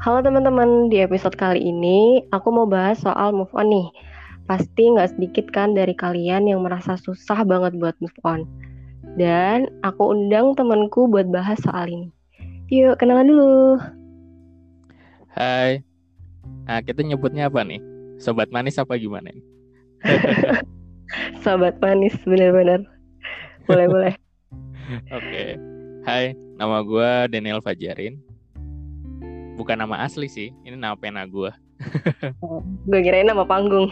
Halo teman-teman, di episode kali ini aku mau bahas soal move on nih. Pasti nggak sedikit kan dari kalian yang merasa susah banget buat move on. Dan aku undang temanku buat bahas soal ini. Yuk, kenalan dulu. Hai. Nah, kita nyebutnya apa nih? Sobat manis apa gimana nih? Sobat manis, bener-bener. Boleh-boleh. Oke. Hai, nama gue Daniel Fajarin bukan nama asli sih ini nama pena gue oh, gue kirain nama panggung.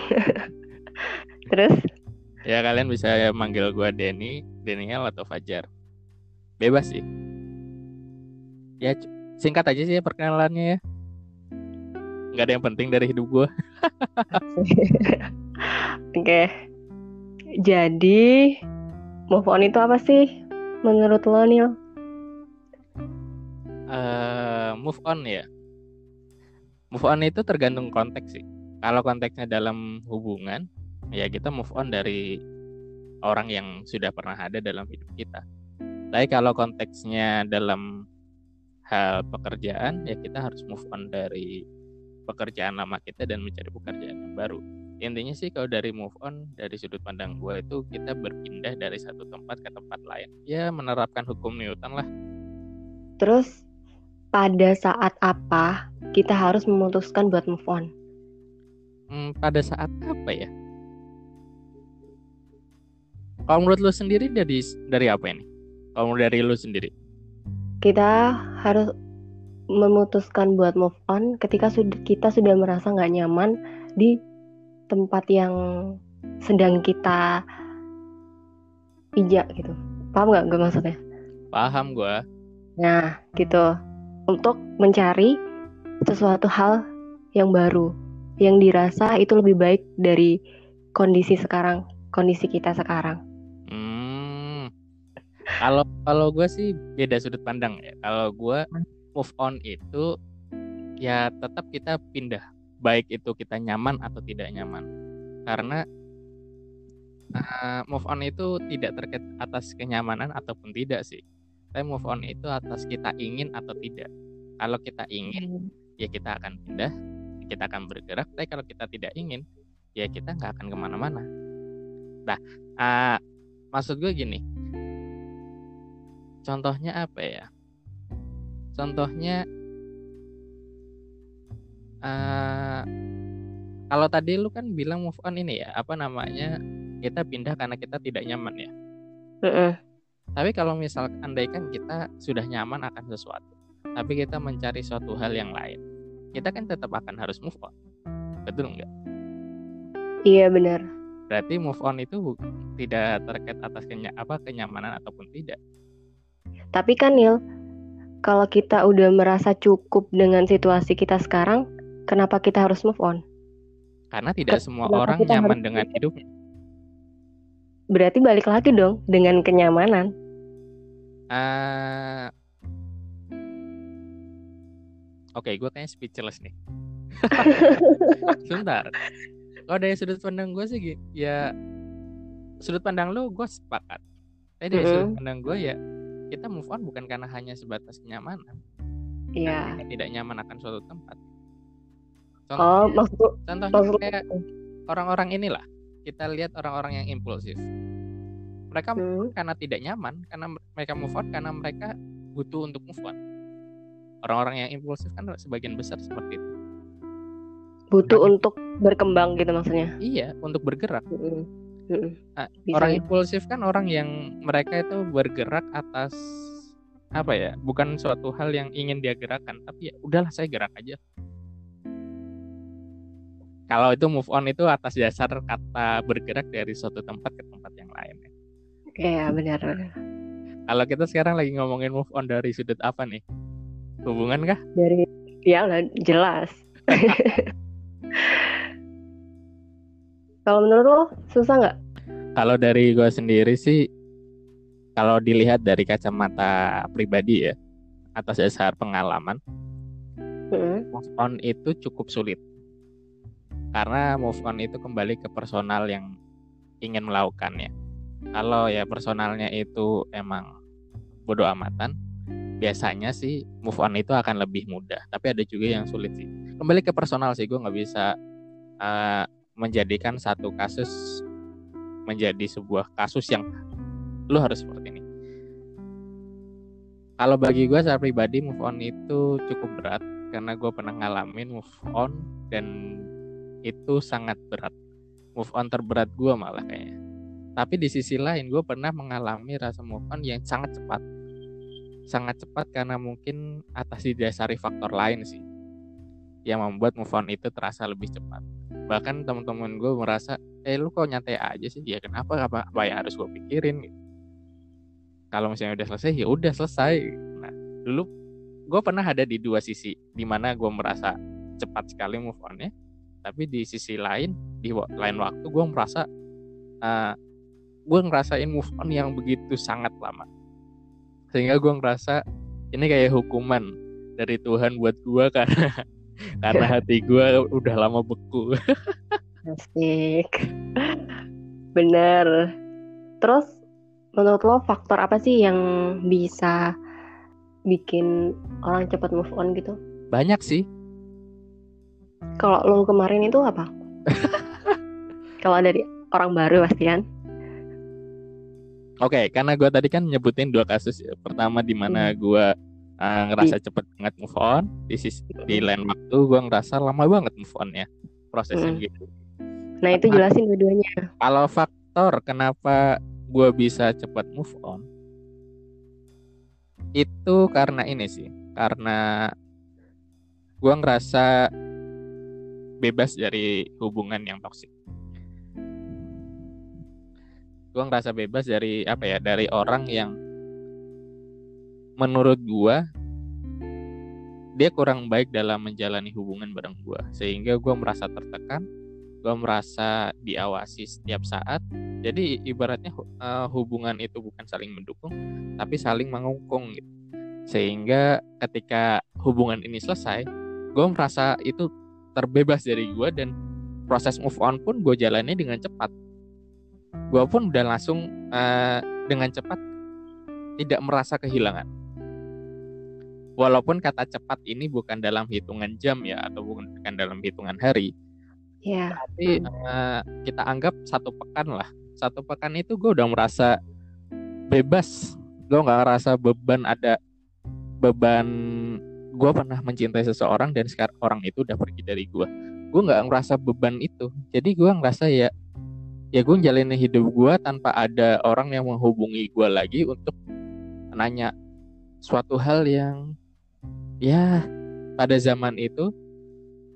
Terus? Ya kalian bisa manggil gue Denny Daniel atau Fajar. Bebas sih. Ya singkat aja sih perkenalannya ya. Nggak ada yang penting dari hidup gue oke. Jadi move on itu apa sih? Menurut lo Neil? Uh, move on ya move on itu tergantung konteks sih. Kalau konteksnya dalam hubungan, ya kita move on dari orang yang sudah pernah ada dalam hidup kita. Tapi kalau konteksnya dalam hal pekerjaan, ya kita harus move on dari pekerjaan lama kita dan mencari pekerjaan yang baru. Intinya sih kalau dari move on dari sudut pandang gue itu kita berpindah dari satu tempat ke tempat lain. Ya menerapkan hukum Newton lah. Terus pada saat apa kita harus memutuskan buat move on? Hmm, pada saat apa ya? Kalau menurut lu sendiri dari dari apa ini? Kalau dari lu sendiri? Kita harus memutuskan buat move on ketika sudah kita sudah merasa nggak nyaman di tempat yang sedang kita pijak gitu. Paham nggak gue maksudnya? Paham gue. Nah, gitu untuk mencari sesuatu hal yang baru yang dirasa itu lebih baik dari kondisi sekarang kondisi kita sekarang. Hmm. Kalau kalau gue sih beda sudut pandang ya. Kalau gue move on itu ya tetap kita pindah baik itu kita nyaman atau tidak nyaman karena uh, move on itu tidak terkait atas kenyamanan ataupun tidak sih tapi move on itu atas kita ingin atau tidak. Kalau kita ingin ya kita akan pindah kita akan bergerak. Tapi kalau kita tidak ingin ya kita nggak akan ke mana-mana. Nah uh, maksud gue gini. Contohnya apa ya? Contohnya uh, kalau tadi lu kan bilang move on ini ya apa namanya kita pindah karena kita tidak nyaman ya? Uh -uh. Tapi kalau misal andaikan kita sudah nyaman akan sesuatu, tapi kita mencari suatu hal yang lain, kita kan tetap akan harus move on. Betul nggak? Iya benar. Berarti move on itu tidak terkait atas kenya apa kenyamanan ataupun tidak. Tapi kan Nil, kalau kita udah merasa cukup dengan situasi kita sekarang, kenapa kita harus move on? Karena tidak semua kenapa orang nyaman dengan hidupnya berarti balik lagi dong dengan kenyamanan. Uh, Oke, okay, gue kayaknya speechless nih. Sebentar. Kalau dari sudut pandang gue sih, ya sudut pandang lo gue sepakat. Tapi dari mm -hmm. sudut pandang gue ya kita move on bukan karena hanya sebatas kenyamanan. Iya. Yeah. tidak nyaman akan suatu tempat. Contohnya, oh, maksud, contohnya maksud, kayak orang-orang inilah kita lihat orang-orang yang impulsif mereka hmm. karena tidak nyaman karena mereka move on karena mereka butuh untuk move on orang-orang yang impulsif kan sebagian besar seperti itu butuh nah, untuk berkembang gitu maksudnya iya untuk bergerak hmm. Hmm. Nah, orang ya. impulsif kan orang yang mereka itu bergerak atas apa ya bukan suatu hal yang ingin dia gerakan tapi ya udahlah saya gerak aja kalau itu move on itu atas dasar kata bergerak dari suatu tempat ke tempat yang lain. Ya. Iya benar. Kalau kita sekarang lagi ngomongin move on dari sudut apa nih? Hubungan kah? Dari ya lah jelas. kalau menurut lo susah nggak? Kalau dari gue sendiri sih, kalau dilihat dari kacamata pribadi ya, atas dasar pengalaman, hmm. move on itu cukup sulit karena move on itu kembali ke personal yang ingin melakukannya kalau ya personalnya itu emang bodoh amatan biasanya sih move on itu akan lebih mudah. Tapi ada juga yang sulit sih. Kembali ke personal sih gue nggak bisa uh, menjadikan satu kasus menjadi sebuah kasus yang lu harus seperti ini. Kalau bagi gue secara pribadi move on itu cukup berat. Karena gue pernah ngalamin move on dan itu sangat berat. Move on terberat gue malah kayaknya. Tapi di sisi lain gue pernah mengalami rasa move on yang sangat cepat. Sangat cepat karena mungkin atas didasari faktor lain sih yang membuat move on itu terasa lebih cepat. Bahkan teman-teman gue merasa eh lu kok nyantai aja sih? Ya kenapa? Apa, apa yang harus gue pikirin? Gitu. kalau misalnya udah selesai ya udah selesai. Nah dulu gue pernah ada di dua sisi di mana gue merasa cepat sekali move onnya tapi di sisi lain di lain waktu gue merasa uh, gue ngerasain move on yang begitu sangat lama. Sehingga gue ngerasa ini kayak hukuman dari Tuhan buat gue karena karena hati gue udah lama beku. Asik bener. Terus menurut lo faktor apa sih yang bisa bikin orang cepat move on gitu? Banyak sih kalau lo kemarin itu apa kalau dari orang baru pasti kan Oke, okay, karena gue tadi kan nyebutin dua kasus. Ya. Pertama di mana hmm. gue uh, ngerasa cepet banget move on, di sisi di lain waktu gue ngerasa lama banget move on ya prosesnya hmm. gitu. Nah itu jelasin dua-duanya. Kalau faktor kenapa gue bisa cepat move on, itu karena ini sih, karena gue ngerasa bebas dari hubungan yang toksik gue ngerasa bebas dari apa ya dari orang yang menurut gue dia kurang baik dalam menjalani hubungan bareng gue sehingga gue merasa tertekan gue merasa diawasi setiap saat. Jadi ibaratnya uh, hubungan itu bukan saling mendukung tapi saling mengungkung gitu. Sehingga ketika hubungan ini selesai gue merasa itu terbebas dari gue dan proses move on pun gue jalani dengan cepat gue pun udah langsung uh, dengan cepat tidak merasa kehilangan. Walaupun kata cepat ini bukan dalam hitungan jam ya atau bukan dalam hitungan hari, yeah. tapi uh, kita anggap satu pekan lah. Satu pekan itu gue udah merasa bebas, gue nggak ngerasa beban ada beban gue pernah mencintai seseorang dan sekarang orang itu udah pergi dari gue gue nggak ngerasa beban itu. Jadi gue ngerasa ya ya gue jalanin hidup gue tanpa ada orang yang menghubungi gue lagi untuk nanya suatu hal yang ya pada zaman itu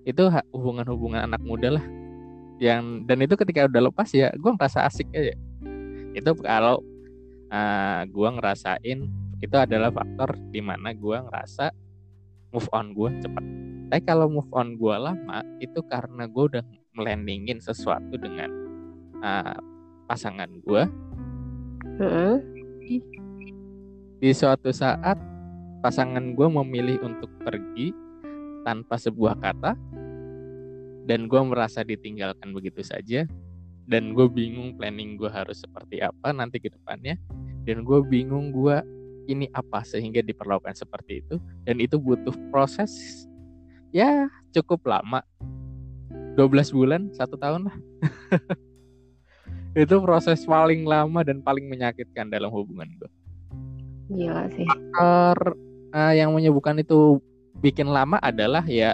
itu hubungan-hubungan anak muda lah. Yang dan itu ketika udah lepas ya gue ngerasa asik aja. Itu kalau uh, eh, gue ngerasain itu adalah faktor di mana gue ngerasa move on gue cepat tapi kalau move on gue lama itu karena gue udah melandingin sesuatu dengan uh, pasangan gue uh-uh. di suatu saat pasangan gue memilih untuk pergi tanpa sebuah kata dan gue merasa ditinggalkan begitu saja dan gue bingung planning gue harus seperti apa nanti ke depannya dan gue bingung gue ini apa sehingga diperlakukan seperti itu dan itu butuh proses ya cukup lama 12 bulan satu tahun lah itu proses paling lama dan paling menyakitkan dalam hubungan gue. Gila sih. Faktor uh, yang menyebutkan itu bikin lama adalah ya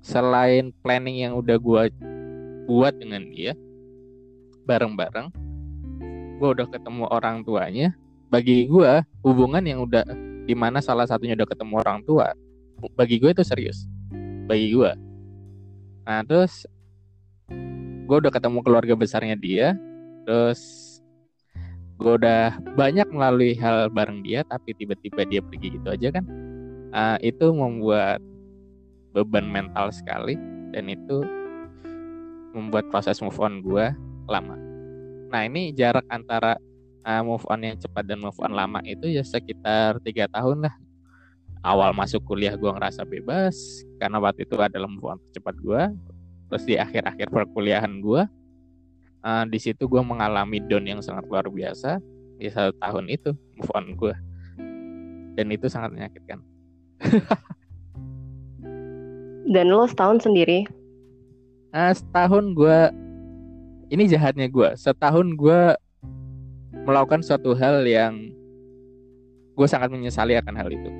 selain planning yang udah gue buat dengan dia bareng-bareng, gue udah ketemu orang tuanya. Bagi gue hubungan yang udah di mana salah satunya udah ketemu orang tua, bagi gue itu serius. Bagi gue. Nah terus gue udah ketemu keluarga besarnya dia terus gue udah banyak melalui hal bareng dia tapi tiba-tiba dia pergi gitu aja kan uh, itu membuat beban mental sekali dan itu membuat proses move on gue lama nah ini jarak antara uh, move on yang cepat dan move on lama itu ya sekitar tiga tahun lah. Awal masuk kuliah gue ngerasa bebas karena waktu itu adalah move on cepat gue terus di akhir-akhir perkuliahan gue uh, di situ gue mengalami down yang sangat luar biasa di satu tahun itu move on gue dan itu sangat menyakitkan. Dan lo setahun sendiri? Nah, setahun gue ini jahatnya gue setahun gue melakukan suatu hal yang gue sangat menyesali akan hal itu.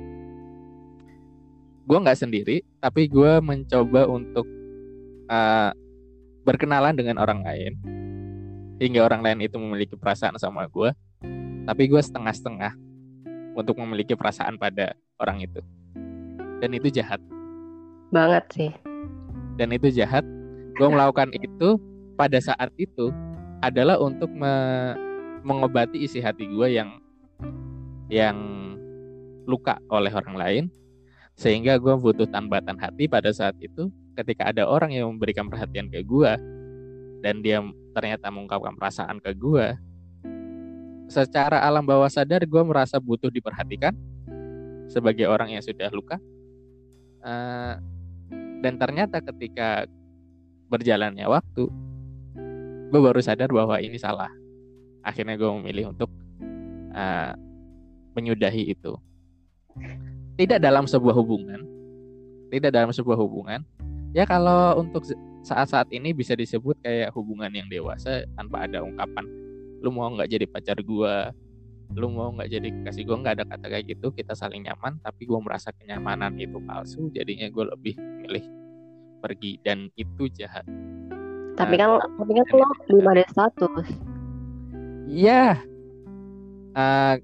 Gue nggak sendiri tapi gue mencoba untuk uh, berkenalan dengan orang lain. Hingga orang lain itu memiliki perasaan sama gue tapi gue setengah-setengah untuk memiliki perasaan pada orang itu. Dan itu jahat. Banget sih. Dan itu jahat. Gue melakukan itu pada saat itu adalah untuk me mengobati isi hati gue yang yang luka oleh orang lain sehingga gue butuh tambatan hati pada saat itu ketika ada orang yang memberikan perhatian ke gue dan dia ternyata mengungkapkan perasaan ke gue secara alam bawah sadar gue merasa butuh diperhatikan sebagai orang yang sudah luka uh, dan ternyata ketika berjalannya waktu gue baru sadar bahwa ini salah akhirnya gue memilih untuk uh, menyudahi itu. Tidak dalam sebuah hubungan tidak dalam sebuah hubungan. Ya kalau untuk saat-saat ini bisa disebut kayak hubungan yang dewasa tanpa ada ungkapan lu mau nggak jadi pacar gue lu mau nggak jadi kasih gue nggak ada kata kayak gitu. Kita saling nyaman tapi gue merasa kenyamanan itu palsu. Jadinya gue lebih milih pergi dan itu jahat. Tapi kan tapi kan lo belum ada status iya uh,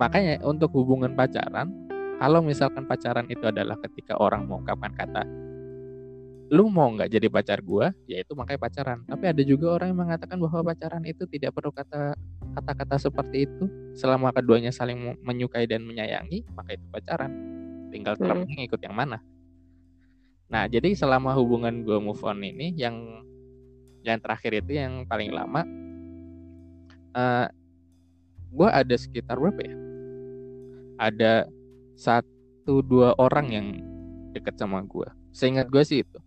makanya untuk hubungan pacaran kalau misalkan pacaran itu adalah ketika orang mengungkapkan kata lu mau nggak jadi pacar gua? Ya itu makanya pacaran. Tapi ada juga orang yang mengatakan bahwa pacaran itu tidak perlu kata kata-kata seperti itu. Selama keduanya saling menyukai dan menyayangi maka itu pacaran. Tinggal hmm. ngikut yang mana. Nah jadi selama hubungan gue move on ini yang yang terakhir itu yang paling lama uh, eh, gue ada sekitar berapa ya? Ada satu dua orang yang deket sama gue seingat gue sih itu.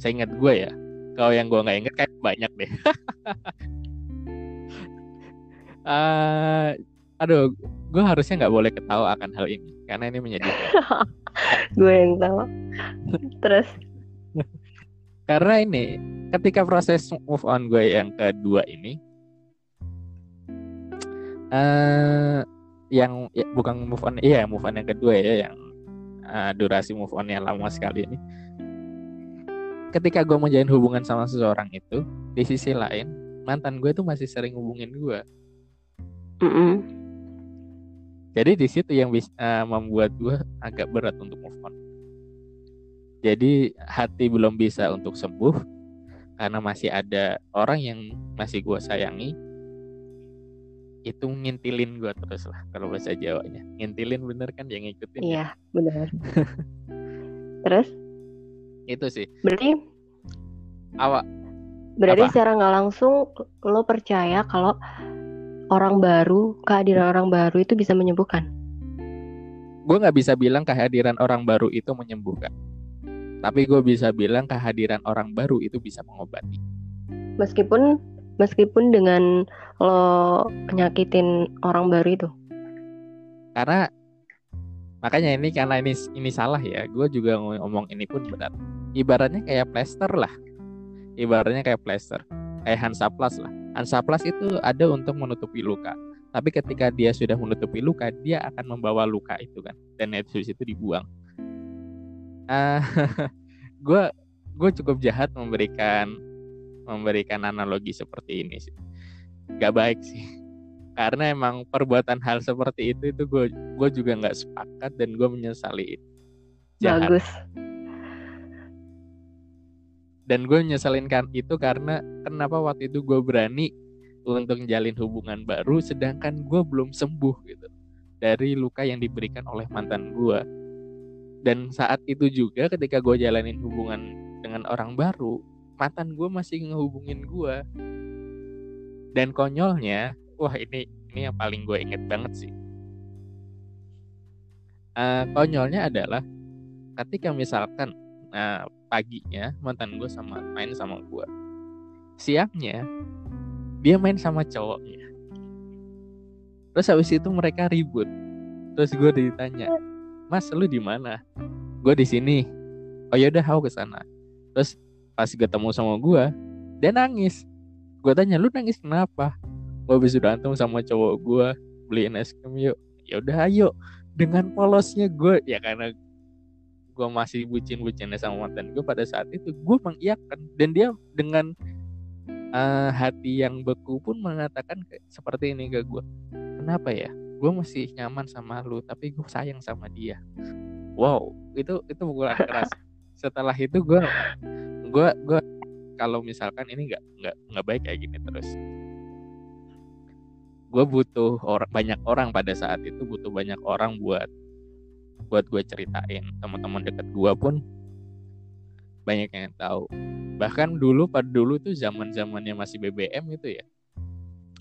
Saya ingat gue ya. Kalau yang gue nggak inget kayak banyak deh. Uh, aduh gue harusnya nggak boleh ketawa akan hal ini karena ini menjadi gue yang tahu. Terus? Karena ini ketika proses move on gue yang kedua ini uh, yang ya, bukan move on iya move on yang kedua ya yang uh, durasi move on yang lama sekali ini. Ketika gue menjalin hubungan sama seseorang itu di sisi lain mantan gue tuh masih sering hubungin gue mm -mm. jadi di situ yang bisa uh, membuat gue agak berat untuk move on. Jadi hati belum bisa untuk sembuh karena masih ada orang yang masih gue sayangi itu ngintilin gue terus lah kalau bahasa Jawanya. Ngintilin bener kan yang ngikutin ya? iya bener. Terus? Itu sih. Berarti? Awak berarti apa? secara nggak langsung lo percaya kalau orang baru kehadiran orang baru itu bisa menyembuhkan? Gue nggak bisa bilang kehadiran orang baru itu menyembuhkan. Tapi gue bisa bilang kehadiran orang baru itu bisa mengobati. Meskipun meskipun dengan lo penyakitin orang baru itu. Karena makanya ini karena ini ini salah ya. Gue juga ngomong ini pun benar. Ibaratnya kayak plester lah. Ibaratnya kayak plester. Kayak Hansaplas lah. Hansaplas itu ada untuk menutupi luka. Tapi ketika dia sudah menutupi luka dia akan membawa luka itu kan. Dan itu itu dibuang. Uh, gue gue cukup jahat memberikan memberikan analogi seperti ini sih. Gak baik sih. Karena emang perbuatan hal seperti itu itu gue gue juga nggak sepakat dan gue menyesali itu. Jahat. bagus. Dan gue nyeselin kan itu karena kenapa waktu itu gue berani untuk menjalin hubungan baru sedangkan gue belum sembuh gitu dari luka yang diberikan oleh mantan gue dan saat itu juga ketika gue jalanin hubungan dengan orang baru mantan gue masih ngehubungin gue dan konyolnya wah ini ini yang paling gue inget banget sih. Uh, konyolnya adalah ketika misalkan uh, paginya mantan gue sama main sama gue siangnya dia main sama cowoknya. Terus habis itu mereka ribut. Terus gue ditanya mas lu di mana? Gue di sini. Oh ya udah aku ke sana. Terus pas ketemu sama gue dia nangis. Gue tanya lu nangis kenapa? Gue habis berantem sama cowok gue beliin es krim yuk. Ya udah ayo. Dengan polosnya gue ya karena gue masih bucin-bucinnya sama mantan gue pada saat itu gue mengiyakan. Dan dia dengan uh, hati yang beku pun mengatakan seperti ini ke gue kenapa ya? Gue masih nyaman sama lu tapi gue sayang sama dia. Wow itu itu pukulan keras. Setelah itu gue gue gue kalau misalkan ini nggak nggak nggak baik kayak gini terus. Gue butuh orang banyak orang pada saat itu butuh banyak orang buat buat gue ceritain. Teman-teman dekat gue pun banyak yang tahu. Bahkan dulu pada dulu tuh zaman zamannya masih BBM itu ya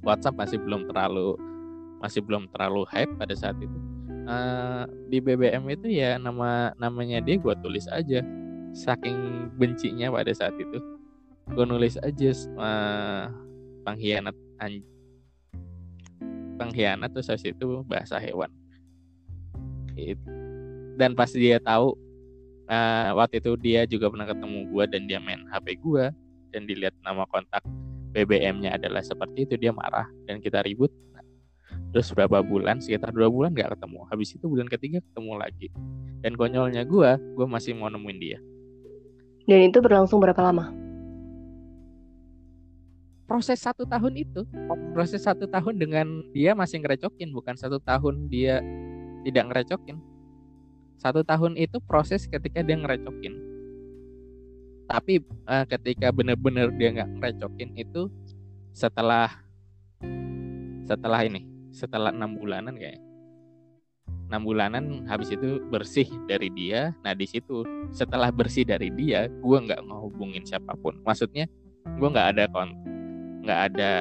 WhatsApp masih belum terlalu masih belum terlalu hype pada saat itu. Uh, di BBM itu ya nama namanya dia gue tulis aja saking bencinya pada saat itu gue nulis aja uh, pengkhianat pengkhianat terus habis itu bahasa hewan. Dan pas dia tahu uh, waktu itu dia juga pernah ketemu gue dan dia main HP gue dan dilihat nama kontak BBM-nya adalah seperti itu dia marah dan kita ribut. Terus berapa bulan sekitar dua bulan gak ketemu. Habis itu bulan ketiga ketemu lagi. Dan konyolnya gue gue masih mau nemuin dia dan itu berlangsung berapa lama? Proses satu tahun itu. Proses satu tahun dengan dia masih ngerecokin bukan satu tahun dia tidak ngerecokin. Satu tahun itu proses ketika dia ngerecokin. Tapi uh, ketika benar-benar dia nggak ngerecokin itu setelah setelah ini setelah enam bulanan kayak enam bulanan habis itu bersih dari dia. Nah di situ setelah bersih dari dia gue nggak ngehubungin siapa pun. Maksudnya gue nggak ada kon nggak ada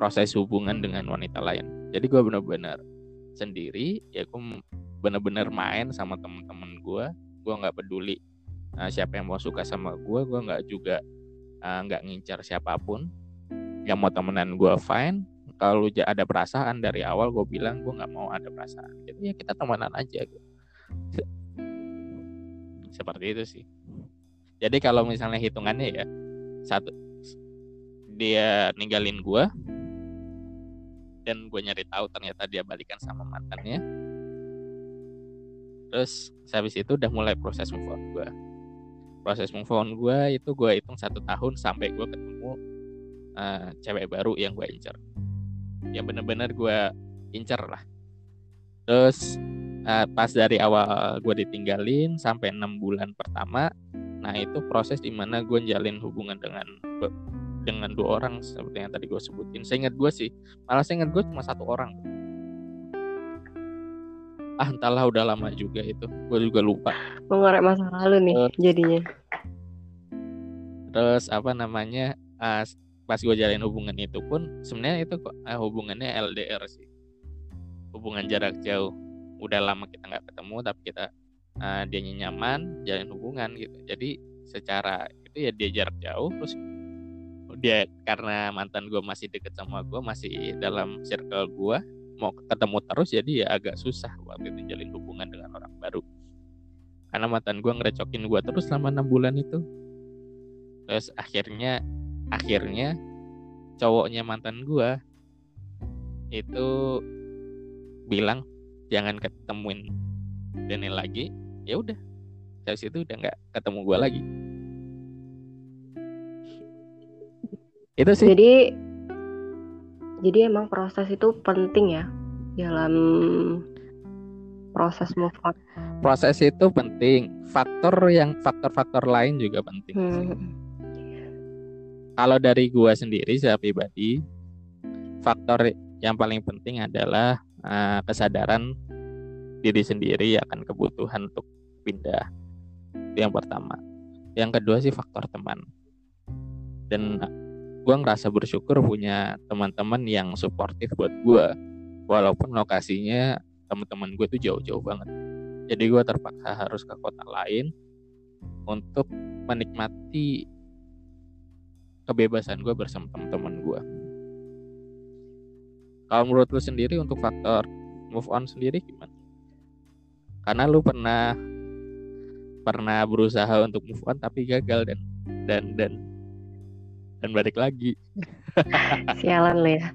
proses hubungan dengan wanita lain. Jadi gue benar-benar sendiri ya gue bener-bener main sama temen-temen gue gue nggak peduli uh, siapa yang mau suka sama gue gue nggak juga eh, nggak uh, ngincar siapa pun. Yang mau temenan gue fine kalau ada perasaan dari awal gue bilang gue nggak mau ada perasaan jadi ya kita temenan aja gitu. seperti itu sih. Jadi kalau misalnya hitungannya ya satu dia ninggalin gue dan gue nyari tahu ternyata dia balikan sama mantannya terus habis itu udah mulai proses move on gue proses move on gue itu gue hitung satu tahun sampai gue ketemu uh, cewek baru yang gue incer yang bener-bener gue incer lah. Terus uh, pas dari awal gue ditinggalin sampai enam bulan pertama nah itu proses di mana gue jalin hubungan dengan dengan dua orang seperti yang tadi gue sebutin. Saya ingat gue sih malah saya ingat gue cuma satu orang. Ah entahlah udah lama juga itu. Gue juga lupa. Mengorek masa lalu nih uh, jadinya. Terus apa namanya uh, pas gue jalin hubungan itu pun sebenarnya itu kok uh, hubungannya LDR sih. Hubungan jarak jauh. Udah lama kita nggak ketemu tapi kita uh, dia nyaman jalin hubungan gitu. Jadi secara itu ya dia jarak jauh terus dia karena mantan gue masih deket sama gue masih dalam circle gue mau ketemu terus jadi ya agak susah waktu itu jalin hubungan dengan orang baru. Karena mantan gue ngerecokin gue terus selama enam bulan itu. Terus akhirnya akhirnya cowoknya mantan gue itu bilang jangan ketemuin Daniel lagi ya udah dari situ udah nggak ketemu gue lagi itu sih jadi jadi emang proses itu penting ya dalam proses move on. Proses itu penting. Faktor yang faktor-faktor lain juga penting. Hmm. Kalau dari gua sendiri saya pribadi, faktor yang paling penting adalah uh, kesadaran diri sendiri akan kebutuhan untuk pindah. Itu yang pertama. Yang kedua sih faktor teman. Dan gue ngerasa bersyukur punya teman-teman yang suportif buat gue walaupun lokasinya teman-teman gue tuh jauh-jauh banget jadi gue terpaksa harus ke kota lain untuk menikmati kebebasan gue bersama teman-teman gue kalau menurut lu sendiri untuk faktor move on sendiri gimana? Karena lu pernah pernah berusaha untuk move on tapi gagal dan dan dan dan balik lagi. Sialan lo ya.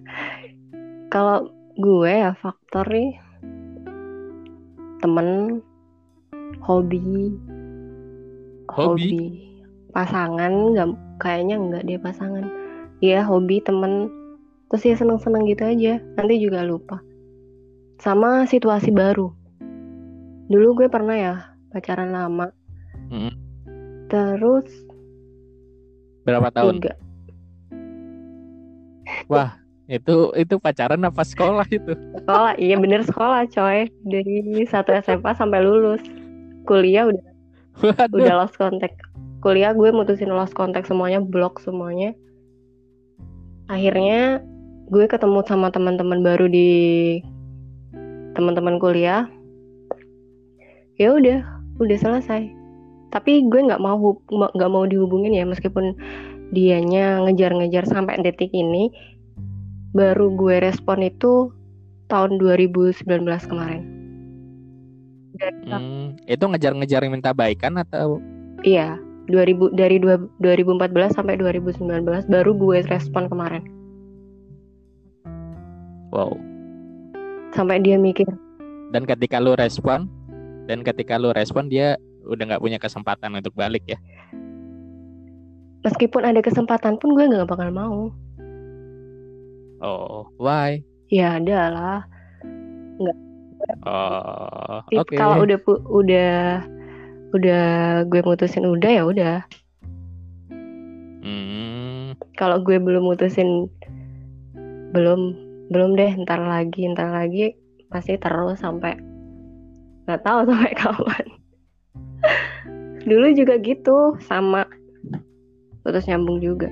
Kalau gue ya faktor nih temen hobi. Hobi? pasangan nggak kayaknya nggak dia pasangan. Ya hobi temen. Terus ya seneng-seneng gitu aja. Nanti juga lupa. Sama situasi baru. Dulu gue pernah ya pacaran lama. Mm. terus berapa tahun? juga wah itu itu pacaran apa sekolah itu? Sekolah iya bener sekolah coy. Dari satu SMA sampai lulus. Kuliah udah Waduh. udah lost contact kuliah gue mutusin lost contact semuanya blok semuanya. Akhirnya gue ketemu sama teman-teman baru di teman-teman kuliah. Ya udah udah selesai. Tapi gue nggak mau nggak mau dihubungin ya meskipun dianya ngejar-ngejar sampai detik ini baru gue respon itu tahun 2019 kemarin. Dan Hmm, itu ngejar-ngejar minta baikan atau? Iya, 2000 dari dua- 2014 sampai 2019 baru gue respon kemarin. wow Sampai dia mikir, dan ketika lu respon dan ketika lu respon dia udah nggak punya kesempatan untuk balik ya meskipun ada kesempatan pun gue nggak bakal mau. oh why Ya ada lah. oh oke Kalau udah udah udah gue mutusin udah ya udah. Hmm, Kalau gue belum mutusin belum belum deh ntar lagi ntar lagi pasti terus sampai nggak tahu sampai kapan. Dulu juga gitu sama putus nyambung juga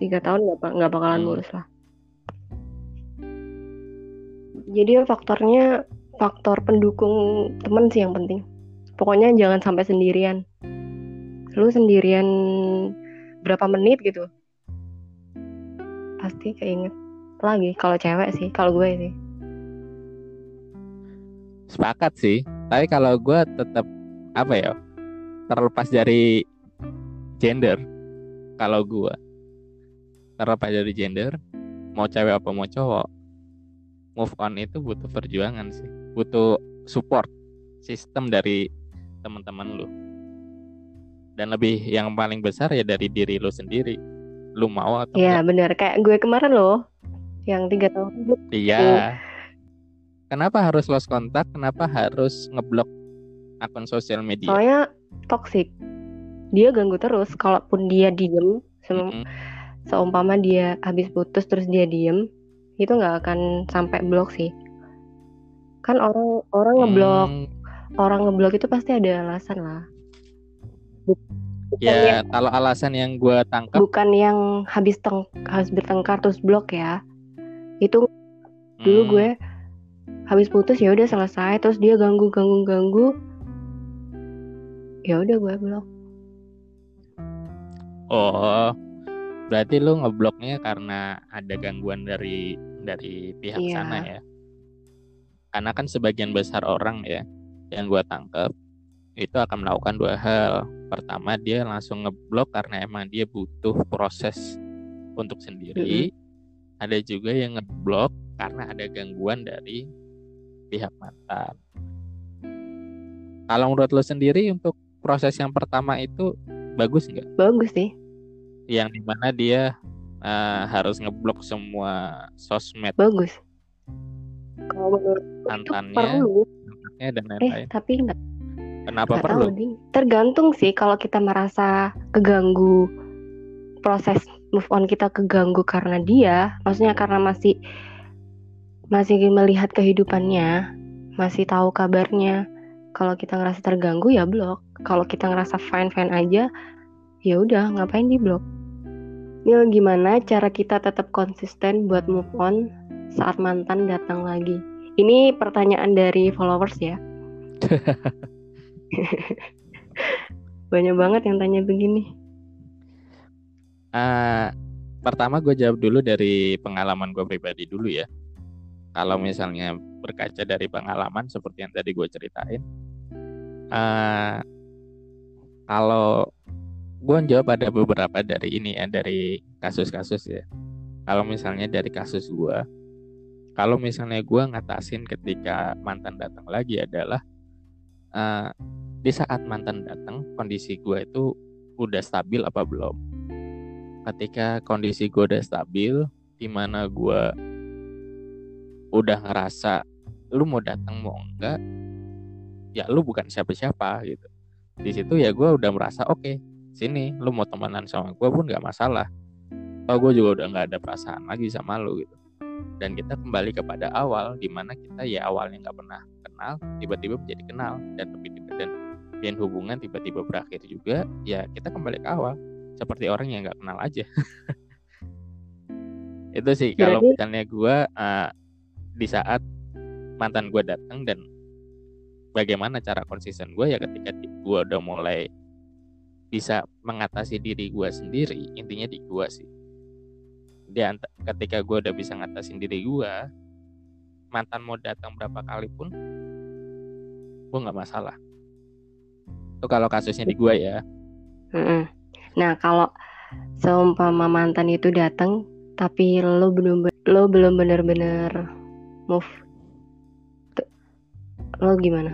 tiga tahun nggak nggak bakalan Hmm. mulus lah. Jadi ya faktornya faktor pendukung temen sih yang penting. Pokoknya jangan sampai sendirian. Lu sendirian berapa menit gitu. Pasti keinget lagi kalau cewek sih, kalau gue sih. sepakat sih tapi kalau gue tetap apa ya terlepas dari gender kalau gue terlepas dari gender mau cewek apa mau cowok move on itu butuh perjuangan sih butuh support sistem dari teman-teman lu dan lebih yang paling besar ya dari diri lu sendiri lu mau atau Iya bener kayak gue kemarin loh, yang tiga tahun dulu. iya kenapa harus lost kontak kenapa harus ngeblok akun sosial media Soalnya toxic. Dia ganggu terus. Kalaupun dia diem, sem- Mm-mm. seumpama dia habis putus terus dia diem, itu nggak akan sampai blok sih. Kan orang orang ngeblok, Hmm, orang ngeblok itu pasti ada alasan lah. Bukan ya yang- kalau alasan yang gue tangkap bukan yang habis teng habis bertengkar terus blok ya. Itu dulu hmm, gue habis putus ya udah selesai terus dia ganggu ganggu ganggu ya udah gue blok oh berarti lu ngebloknya karena ada gangguan dari dari pihak Iya. sana ya karena kan sebagian besar orang ya yang gue tangkap itu akan melakukan dua hal. Pertama dia langsung ngeblok karena emang dia butuh proses untuk sendiri. Ada juga yang ngeblok karena ada gangguan dari pihak mantan kalau menurut lo sendiri untuk proses yang pertama itu bagus nggak? Bagus sih. Yang di mana dia eh, harus ngeblok semua sosmed. Bagus. Kalau menurut itu mantannya, perlu anaknya dan eh lain-lain. tapi nggak Kenapa nggak perlu? tahu ding tergantung sih kalau kita merasa keganggu proses move on kita keganggu karena dia maksudnya karena masih masih melihat kehidupannya masih tahu kabarnya. Kalau kita ngerasa terganggu ya blok. Kalau kita ngerasa fine fine aja ya udah ngapain di blok? Nil gimana cara kita tetap konsisten buat move on saat mantan datang lagi ini pertanyaan dari followers ya. Banyak banget yang tanya begini. Ah, pertama gue jawab dulu dari pengalaman gue pribadi dulu ya. kalau misalnya berkaca dari pengalaman seperti yang tadi gue ceritain uh, kalau gue jawab ada beberapa dari ini ya dari kasus-kasus ya. Kalau misalnya dari kasus gue kalau misalnya gue ngatasin ketika mantan datang lagi adalah uh, di saat mantan datang kondisi gue itu udah stabil apa belum? Ketika kondisi gue udah stabil di mana gue udah ngerasa lu mau datang mau enggak ya lu bukan siapa-siapa gitu. Di situ ya gue udah merasa oke okay, sini lu mau temenan sama gue pun nggak masalah. Oh gue juga udah nggak ada perasaan lagi sama lu gitu dan kita kembali kepada awal di mana kita ya awalnya nggak pernah kenal tiba-tiba menjadi kenal dan lebih dekat dan dan hubungan tiba-tiba berakhir juga ya kita kembali ke awal. Seperti orang yang nggak kenal aja. Itu sih Jadi... kalau misalnya gue uh, di saat mantan gue datang dan bagaimana cara konsisten gue ya ketika gue udah mulai bisa mengatasi diri gue sendiri intinya di gue sih dia ketika gue udah bisa ngatasin diri gue mantan mau datang berapa kali pun gue nggak masalah. Itu kalau kasusnya di gue ya. Nah kalau seumpama mantan itu datang tapi lo belum lo belum bener-bener move lo gimana?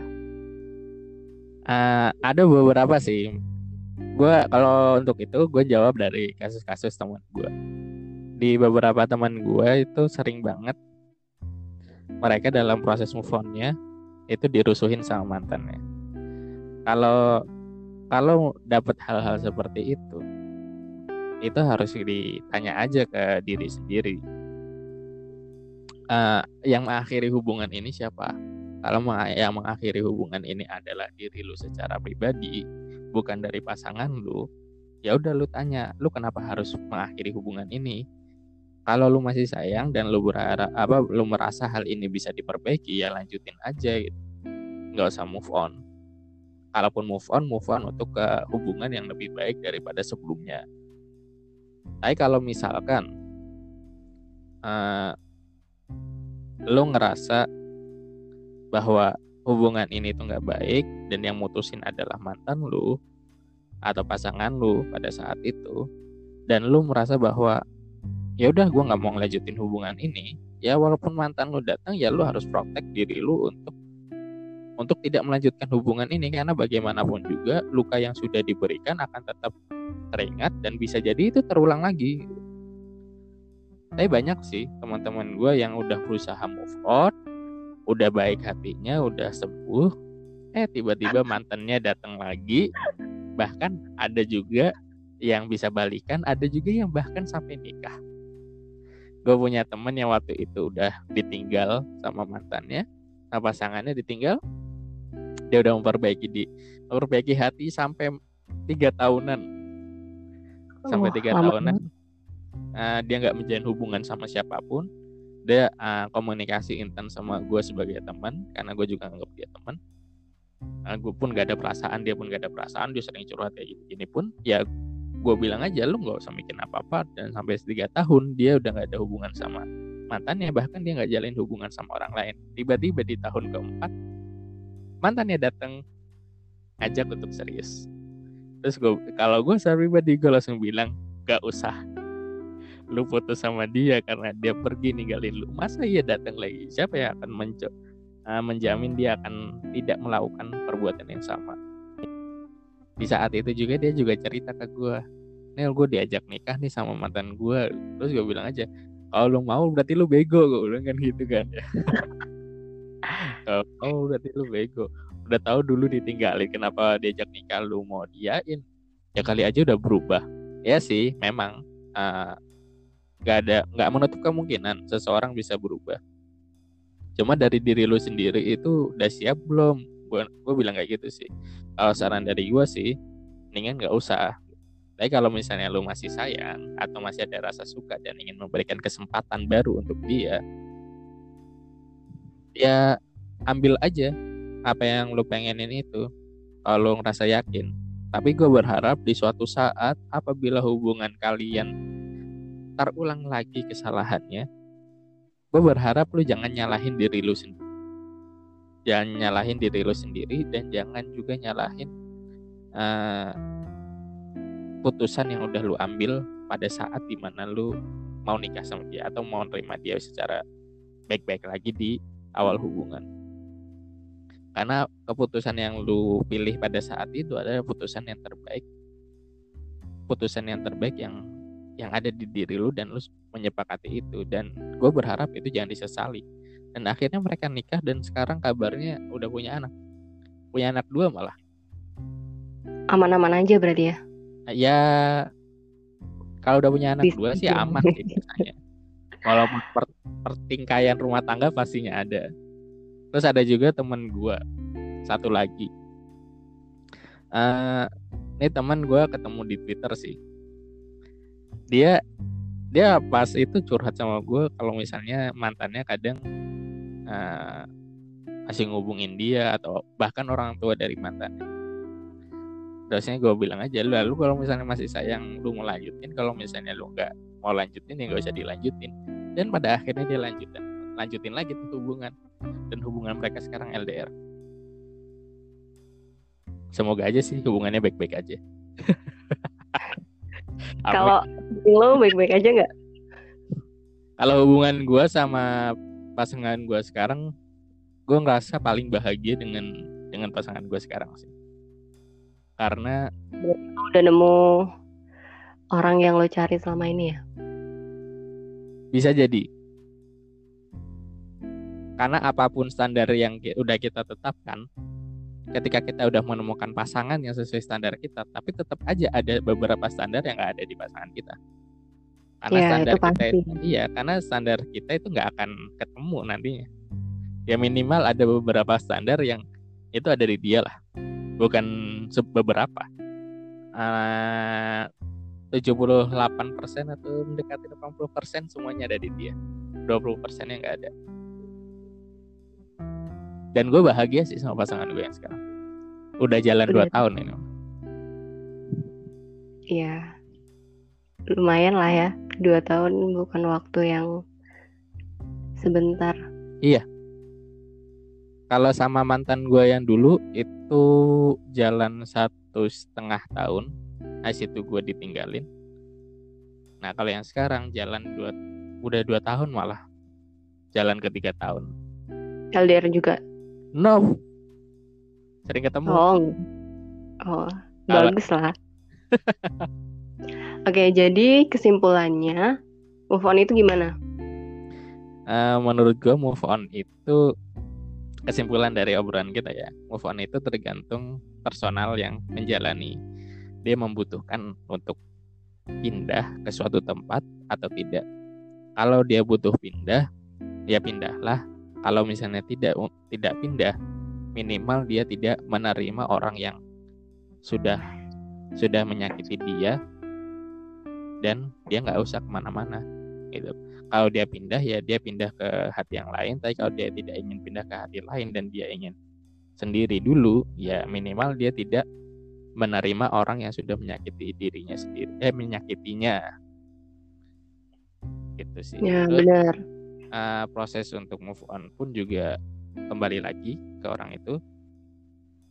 Uh, ada beberapa sih. Gue kalau untuk itu gue jawab dari kasus-kasus teman gue di beberapa teman gue itu sering banget mereka dalam proses move onnya itu dirusuhin sama mantannya. Kalau kalau dapat hal-hal seperti itu, itu harus ditanya aja ke diri sendiri. Uh, yang mengakhiri hubungan ini siapa? Kalau yang mengakhiri hubungan ini adalah diri lu secara pribadi, bukan dari pasangan lu, ya udah lu tanya, lu kenapa harus mengakhiri hubungan ini? Kalau lu masih sayang dan lu berharap apa lu merasa hal ini bisa diperbaiki ya lanjutin aja gitu. Nggak usah move on. Kalaupun move on move on untuk ke hubungan yang lebih baik daripada sebelumnya. Tapi kalau misalkan uh, lu ngerasa bahwa hubungan ini tuh nggak baik dan yang mutusin adalah mantan lu atau pasangan lu pada saat itu dan lu merasa bahwa ya udah gue nggak mau ngelanjutin hubungan ini. Ya walaupun mantan lu datang ya lu harus protect diri lu untuk untuk tidak melanjutkan hubungan ini. Karena bagaimanapun juga luka yang sudah diberikan akan tetap teringat dan bisa jadi itu terulang lagi. Tapi banyak sih teman-teman gue yang udah berusaha move on udah baik hatinya udah sembuh. Eh tiba-tiba mantannya datang lagi. Bahkan ada juga yang bisa balikan ada juga yang bahkan sampai nikah gue punya temen yang waktu itu udah ditinggal sama mantannya. Sama pasangannya ditinggal. Dia udah memperbaiki di memperbaiki hati sampai tiga tahunan. Sampai tiga tahunan. uh, dia nggak menjalin hubungan sama siapa pun. Dia uh, komunikasi intens sama gue sebagai teman karena gue juga nganggap dia teman uh, gue pun gak ada perasaan dia pun gak ada perasaan dia sering curhat kayak gini, gini pun ya gue bilang aja lu nggak usah mikir apa-apa. Dan sampai tiga tahun dia udah nggak ada hubungan sama mantannya bahkan dia nggak jalin hubungan sama orang lain. Tiba-tiba di tahun keempat mantannya datang ngajak untuk serius. Terus gue kalau gue secara pribadi gue langsung bilang gak usah. Lu putus sama dia karena dia pergi ninggalin lu. Masa iya datang lagi? Siapa yang akan uh, menjamin dia akan tidak melakukan perbuatan yang sama di saat itu juga dia juga cerita ke gue Nel gue diajak nikah nih sama mantan gue terus gue bilang aja kalau lu mau berarti lu bego gue bilang kan gitu kan. Ya kalau oh berarti lu bego. Udah tahu dulu ditinggalin kenapa diajak nikah lu mau diain? Ya kali aja udah berubah. Ya sih memang uh, gak ada nggak menutup kemungkinan seseorang bisa berubah. Cuma dari diri lu sendiri itu udah siap belum gue bilang kayak gitu sih. Kalau saran dari gue sih mendingan nggak usah. Tapi kalau misalnya lu masih sayang atau masih ada rasa suka dan ingin memberikan kesempatan baru untuk dia ya ambil aja apa yang lu pengenin itu. Kalau ngerasa yakin. Tapi gue berharap di suatu saat apabila hubungan kalian terulang lagi kesalahannya gue berharap lu jangan nyalahin diri lu sendiri jangan nyalahin diri lu sendiri dan jangan juga nyalahin uh, putusan yang udah lu ambil pada saat di mana lu mau nikah sama dia atau mau nerima dia secara baik-baik lagi di awal hubungan. Karena keputusan yang lu pilih pada saat itu adalah keputusan yang terbaik. Putusan yang terbaik yang yang ada di diri lu dan lu menyepakati itu. Dan gue berharap itu jangan disesali dan akhirnya mereka nikah dan sekarang kabarnya udah punya anak. Punya anak dua malah. Aman-aman aja berarti ya? Ya kalau udah punya anak dua sih aman sih biasanya walaupun per pertingkaian rumah tangga pastinya ada. Terus ada juga temen gue satu lagi. Uh, ini teman gue ketemu di twitter sih. Dia dia pas itu curhat sama gue kalau misalnya mantannya kadang uh, masih ngubungin dia atau bahkan orang tua dari mantannya. Terusnya gue bilang aja lalu kalau misalnya masih sayang lu mau lanjutin? Kalau misalnya lu nggak mau lanjutin ya nggak usah dilanjutin. Dan pada akhirnya dia lanjutin lanjutin lagi tuh hubungan dan hubungan mereka sekarang LDR semoga aja sih hubungannya baik-baik aja. Kalau lo baik-baik aja nggak? Kalau hubungan gue sama pasangan gue sekarang gue ngerasa paling bahagia dengan dengan pasangan gue sekarang sih. Karena udah nemu orang yang lo cari selama ini ya? Bisa jadi. Karena apa pun standar yang udah kita tetapkan ketika kita udah menemukan pasangan yang sesuai standar kita tapi tetap aja ada beberapa standar yang nggak ada di pasangan kita karena ya, standar itu kita itu, iya karena standar kita itu nggak akan ketemu nantinya. Ya minimal ada beberapa standar yang itu ada di dia lah bukan beberapa. Uh, 78% atau mendekati 80% semuanya ada di dia 20% yang nggak ada. Dan gue bahagia sih sama pasangan gue yang sekarang. Udah jalan udah. 2 tahun ini. Iya. Lumayan lah ya dua tahun bukan waktu yang sebentar. Iya. Kalau sama mantan gue yang dulu itu jalan satu setengah tahun nah situ gue ditinggalin. Nah kalau yang sekarang jalan dua udah dua tahun malah. Jalan ke tiga tahun LDR juga? No. Sering ketemu. Oh oh bagus lah oke jadi kesimpulannya move on itu gimana? Uh, menurut gue move on itu kesimpulan dari obrolan kita ya. Move on itu tergantung personal yang menjalani. Dia membutuhkan untuk pindah ke suatu tempat atau tidak. Kalau dia butuh pindah ya pindahlah. Kalau misalnya tidak tidak pindah minimal dia tidak menerima orang yang sudah sudah menyakiti dia dan dia nggak usah ke mana-mana gitu. Kalau dia pindah ya dia pindah ke hati yang lain tapi kalau dia tidak ingin pindah ke hati lain dan dia ingin sendiri dulu ya minimal dia tidak menerima orang yang sudah menyakiti dirinya sendiri eh menyakitinya. Gitu sih. Ya Terus, benar. uh, proses untuk move on pun juga kembali lagi ke orang itu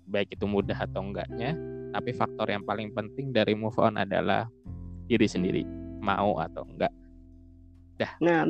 baik itu mudah atau enggaknya tapi faktor yang paling penting dari move on adalah diri sendiri mau atau enggak Dah. Nah,